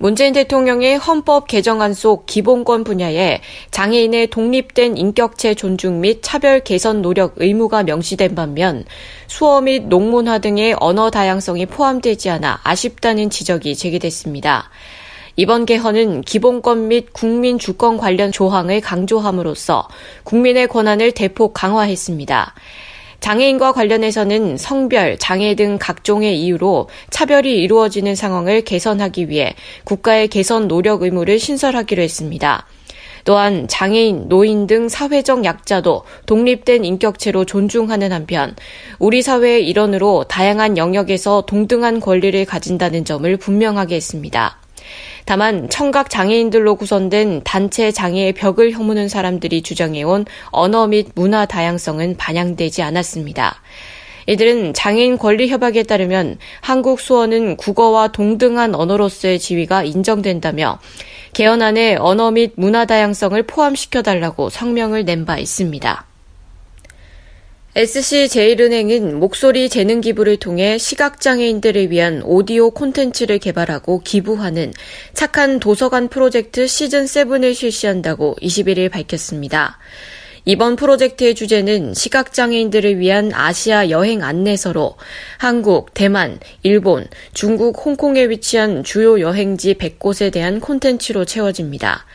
문재인 대통령의 헌법 개정안 속 기본권 분야에 장애인의 독립된 인격체 존중 및 차별 개선 노력 의무가 명시된 반면 수어 및 농문화 등의 언어 다양성이 포함되지 않아 아쉽다는 지적이 제기됐습니다. 이번 개헌은 기본권 및 국민 주권 관련 조항을 강조함으로써 국민의 권한을 대폭 강화했습니다. 장애인과 관련해서는 성별, 장애 등 각종의 이유로 차별이 이루어지는 상황을 개선하기 위해 국가의 개선 노력 의무를 신설하기로 했습니다. 또한 장애인, 노인 등 사회적 약자도 독립된 인격체로 존중하는 한편 우리 사회의 일원으로 다양한 영역에서 동등한 권리를 가진다는 점을 분명하게 했습니다. 다만 청각 장애인들로 구성된 단체 장애의 벽을 허무는 사람들이 주장해온 언어 및 문화 다양성은 반영되지 않았습니다. 이들은 장애인 권리 협약에 따르면 한국 수어는 국어와 동등한 언어로서의 지위가 인정된다며 개헌안에 언어 및 문화 다양성을 포함시켜 달라고 성명을 낸 바 있습니다. SC제일은행은 목소리 재능 기부를 통해 시각장애인들을 위한 오디오 콘텐츠를 개발하고 기부하는 착한 도서관 프로젝트 시즌7을 실시한다고 21일 밝혔습니다. 이번 프로젝트의 주제는 시각장애인들을 위한 아시아 여행 안내서로 한국, 대만, 일본, 중국, 홍콩에 위치한 주요 여행지 100곳에 대한 콘텐츠로 채워집니다.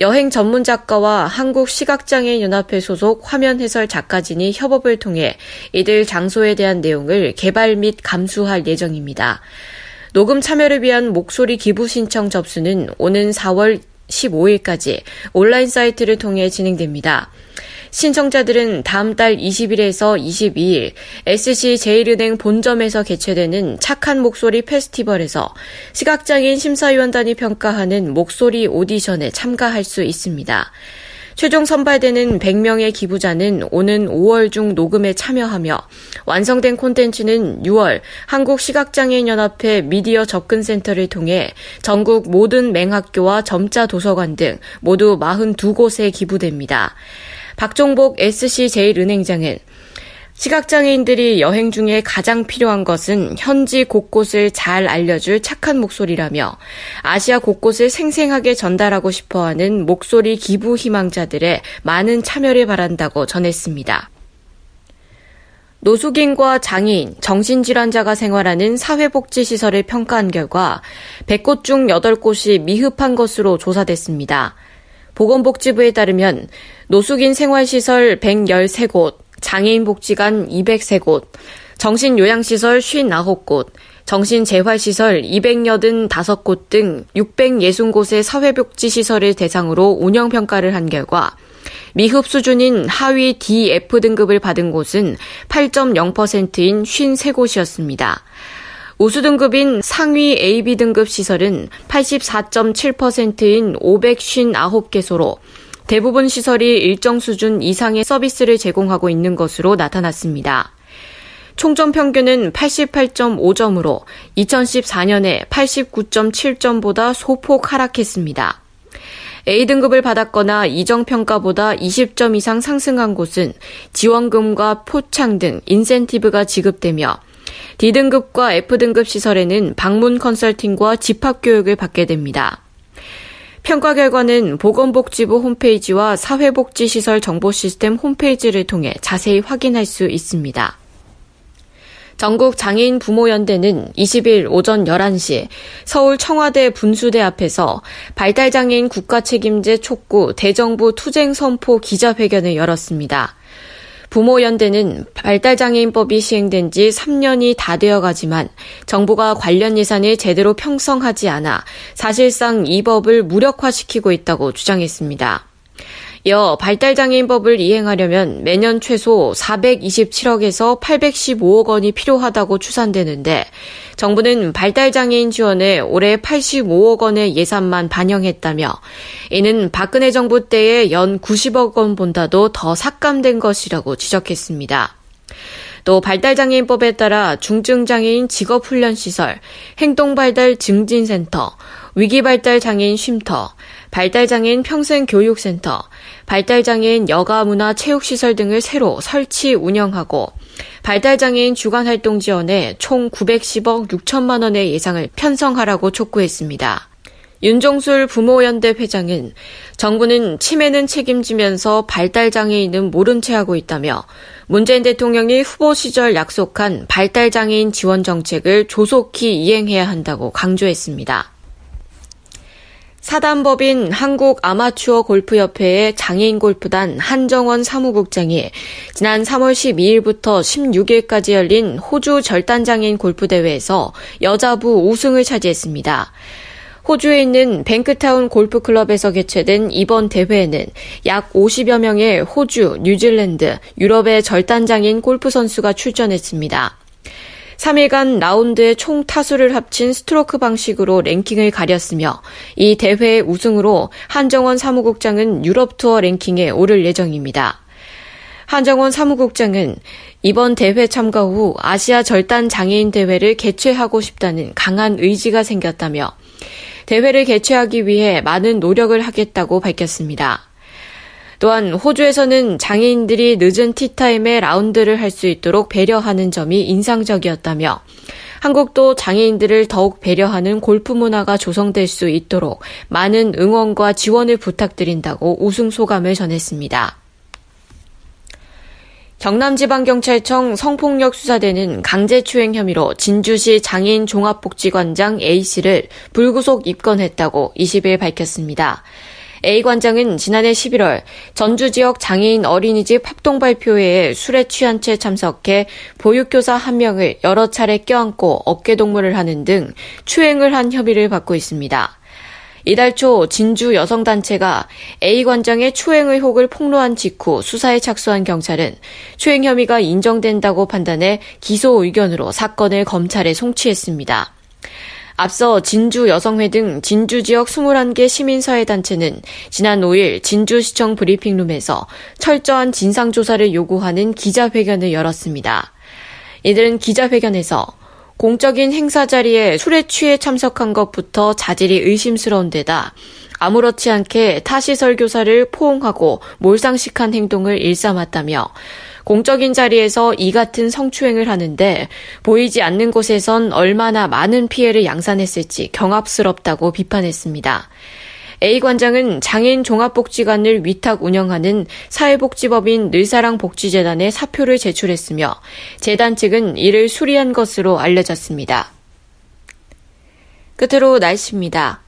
여행 전문 작가와 한국 시각장애인 연합회 소속 화면 해설 작가진이 협업을 통해 이들 장소에 대한 내용을 개발 및 감수할 예정입니다. 녹음 참여를 위한 목소리 기부 신청 접수는 오는 4월 15일까지 온라인 사이트를 통해 진행됩니다. 신청자들은 다음 달 20일에서 22일 SC제일은행 본점에서 개최되는 착한 목소리 페스티벌에서 시각장애인 심사위원단이 평가하는 목소리 오디션에 참가할 수 있습니다. 최종 선발되는 100명의 기부자는 오는 5월 중 녹음에 참여하며 완성된 콘텐츠는 6월 한국시각장애인연합회 미디어 접근센터를 통해 전국 모든 맹학교와 점자 도서관 등 모두 42곳에 기부됩니다. 박종복 SC제일은행장은 시각장애인들이 여행 중에 가장 필요한 것은 현지 곳곳을 잘 알려줄 착한 목소리라며 아시아 곳곳을 생생하게 전달하고 싶어 하는 목소리 기부 희망자들의 많은 참여를 바란다고 전했습니다. 노숙인과 장애인, 정신질환자가 생활하는 사회복지시설을 평가한 결과 100곳 중 8곳이 미흡한 것으로 조사됐습니다. 보건복지부에 따르면 노숙인 생활시설 113곳, 장애인 복지관 203곳, 정신요양시설 59곳, 정신재활시설 285곳 등 660곳의 사회복지시설을 대상으로 운영평가를 한 결과 미흡 수준인 하위 DF 등급을 받은 곳은 8.0%인 53곳이었습니다. 우수 등급인 상위 AB 등급 시설은 84.7%인 559개소로 대부분 시설이 일정 수준 이상의 서비스를 제공하고 있는 것으로 나타났습니다. 총점 평균은 88.5점으로 2014년에 89.7점보다 소폭 하락했습니다. A등급을 받았거나 이정평가보다 20점 이상 상승한 곳은 지원금과 포창 등 인센티브가 지급되며 D등급과 F등급 시설에는 방문 컨설팅과 집합교육을 받게 됩니다. 평가 결과는 보건복지부 홈페이지와 사회복지시설 정보시스템 홈페이지를 통해 자세히 확인할 수 있습니다. 전국 장애인 부모연대는 20일 오전 11시 서울 청와대 분수대 앞에서 발달장애인 국가책임제 촉구 대정부 투쟁 선포 기자회견을 열었습니다. 부모 연대는 발달장애인법이 시행된 지 3년이 다 되어 가지만 정부가 관련 예산을 제대로 평성하지 않아 사실상 이 법을 무력화시키고 있다고 주장했습니다. 이어 발달장애인법을 이행하려면 매년 최소 427억에서 815억 원이 필요하다고 추산되는데 정부는 발달장애인 지원에 올해 85억 원의 예산만 반영했다며 이는 박근혜 정부 때의 연 90억 원보다도 더 삭감된 것이라고 지적했습니다. 또 발달장애인법에 따라 중증장애인 직업훈련시설, 행동발달 증진센터, 위기발달장애인 쉼터, 발달장애인 평생교육센터, 발달장애인 여가문화 체육시설 등을 새로 설치 운영하고 발달장애인 주간활동 지원에 총 910억 6천만 원의 예상을 편성하라고 촉구했습니다. 윤종술 부모연대 회장은 정부는 치매는 책임지면서 발달장애인은 모른 채 하고 있다며 문재인 대통령이 후보 시절 약속한 발달장애인 지원 정책을 조속히 이행해야 한다고 강조했습니다. 사단법인 한국 아마추어 골프협회의 장애인 골프단 한정원 사무국장이 지난 3월 12일부터 16일까지 열린 호주 절단장애인 골프대회에서 여자부 우승을 차지했습니다. 호주에 있는 뱅크타운 골프클럽에서 개최된 이번 대회에는 약 50여 명의 호주, 뉴질랜드, 유럽의 절단장애인 골프 선수가 출전했습니다. 3일간 라운드의 총 타수를 합친 스트로크 방식으로 랭킹을 가렸으며 이 대회의 우승으로 한정원 사무국장은 유럽 투어 랭킹에 오를 예정입니다. 한정원 사무국장은 이번 대회 참가 후 아시아 절단 장애인 대회를 개최하고 싶다는 강한 의지가 생겼다며 대회를 개최하기 위해 많은 노력을 하겠다고 밝혔습니다. 또한 호주에서는 장애인들이 늦은 티타임에 라운드를 할 수 있도록 배려하는 점이 인상적이었다며 한국도 장애인들을 더욱 배려하는 골프 문화가 조성될 수 있도록 많은 응원과 지원을 부탁드린다고 우승 소감을 전했습니다. 경남지방경찰청 성폭력 수사대는 강제추행 혐의로 진주시 장애인 종합복지관장 A씨를 불구속 입건했다고 20일 밝혔습니다. A 관장은 지난해 11월 전주 지역 장애인 어린이집 합동 발표회에 술에 취한 채 참석해 보육교사 한 명을 여러 차례 껴안고 어깨동무를 하는 등 추행을 한 혐의를 받고 있습니다. 이달 초 진주 여성단체가 A 관장의 추행 의혹을 폭로한 직후 수사에 착수한 경찰은 추행 혐의가 인정된다고 판단해 기소 의견으로 사건을 검찰에 송치했습니다. 앞서 진주 여성회 등 진주 지역 21개 시민사회단체는 지난 5일 진주시청 브리핑룸에서 철저한 진상조사를 요구하는 기자회견을 열었습니다. 이들은 기자회견에서 공적인 행사 자리에 술에 취해 참석한 것부터 자질이 의심스러운 데다 아무렇지 않게 타시설 교사를 포옹하고 몰상식한 행동을 일삼았다며 공적인 자리에서 이 같은 성추행을 하는데 보이지 않는 곳에선 얼마나 많은 피해를 양산했을지 경압스럽다고 비판했습니다. A 관장은 장애인 종합복지관을 위탁 운영하는 사회복지법인 늘사랑복지재단에 사표를 제출했으며 재단 측은 이를 수리한 것으로 알려졌습니다. 끝으로 날씨입니다.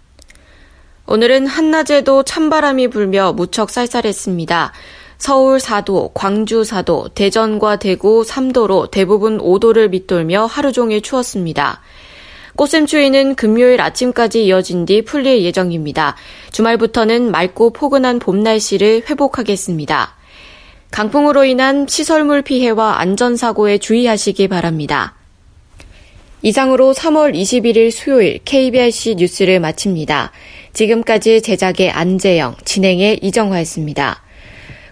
오늘은 한낮에도 찬바람이 불며 무척 쌀쌀했습니다. 서울 4도, 광주 4도, 대전과 대구 3도로 대부분 5도를 밑돌며 하루 종일 추웠습니다. 꽃샘추위는 금요일 아침까지 이어진 뒤 풀릴 예정입니다. 주말부터는 맑고 포근한 봄 날씨를 회복하겠습니다. 강풍으로 인한 시설물 피해와 안전사고에 주의하시기 바랍니다. 이상으로 3월 21일 수요일 KBRC 뉴스를 마칩니다. 지금까지 제작의 안재영, 진행의 이정화였습니다.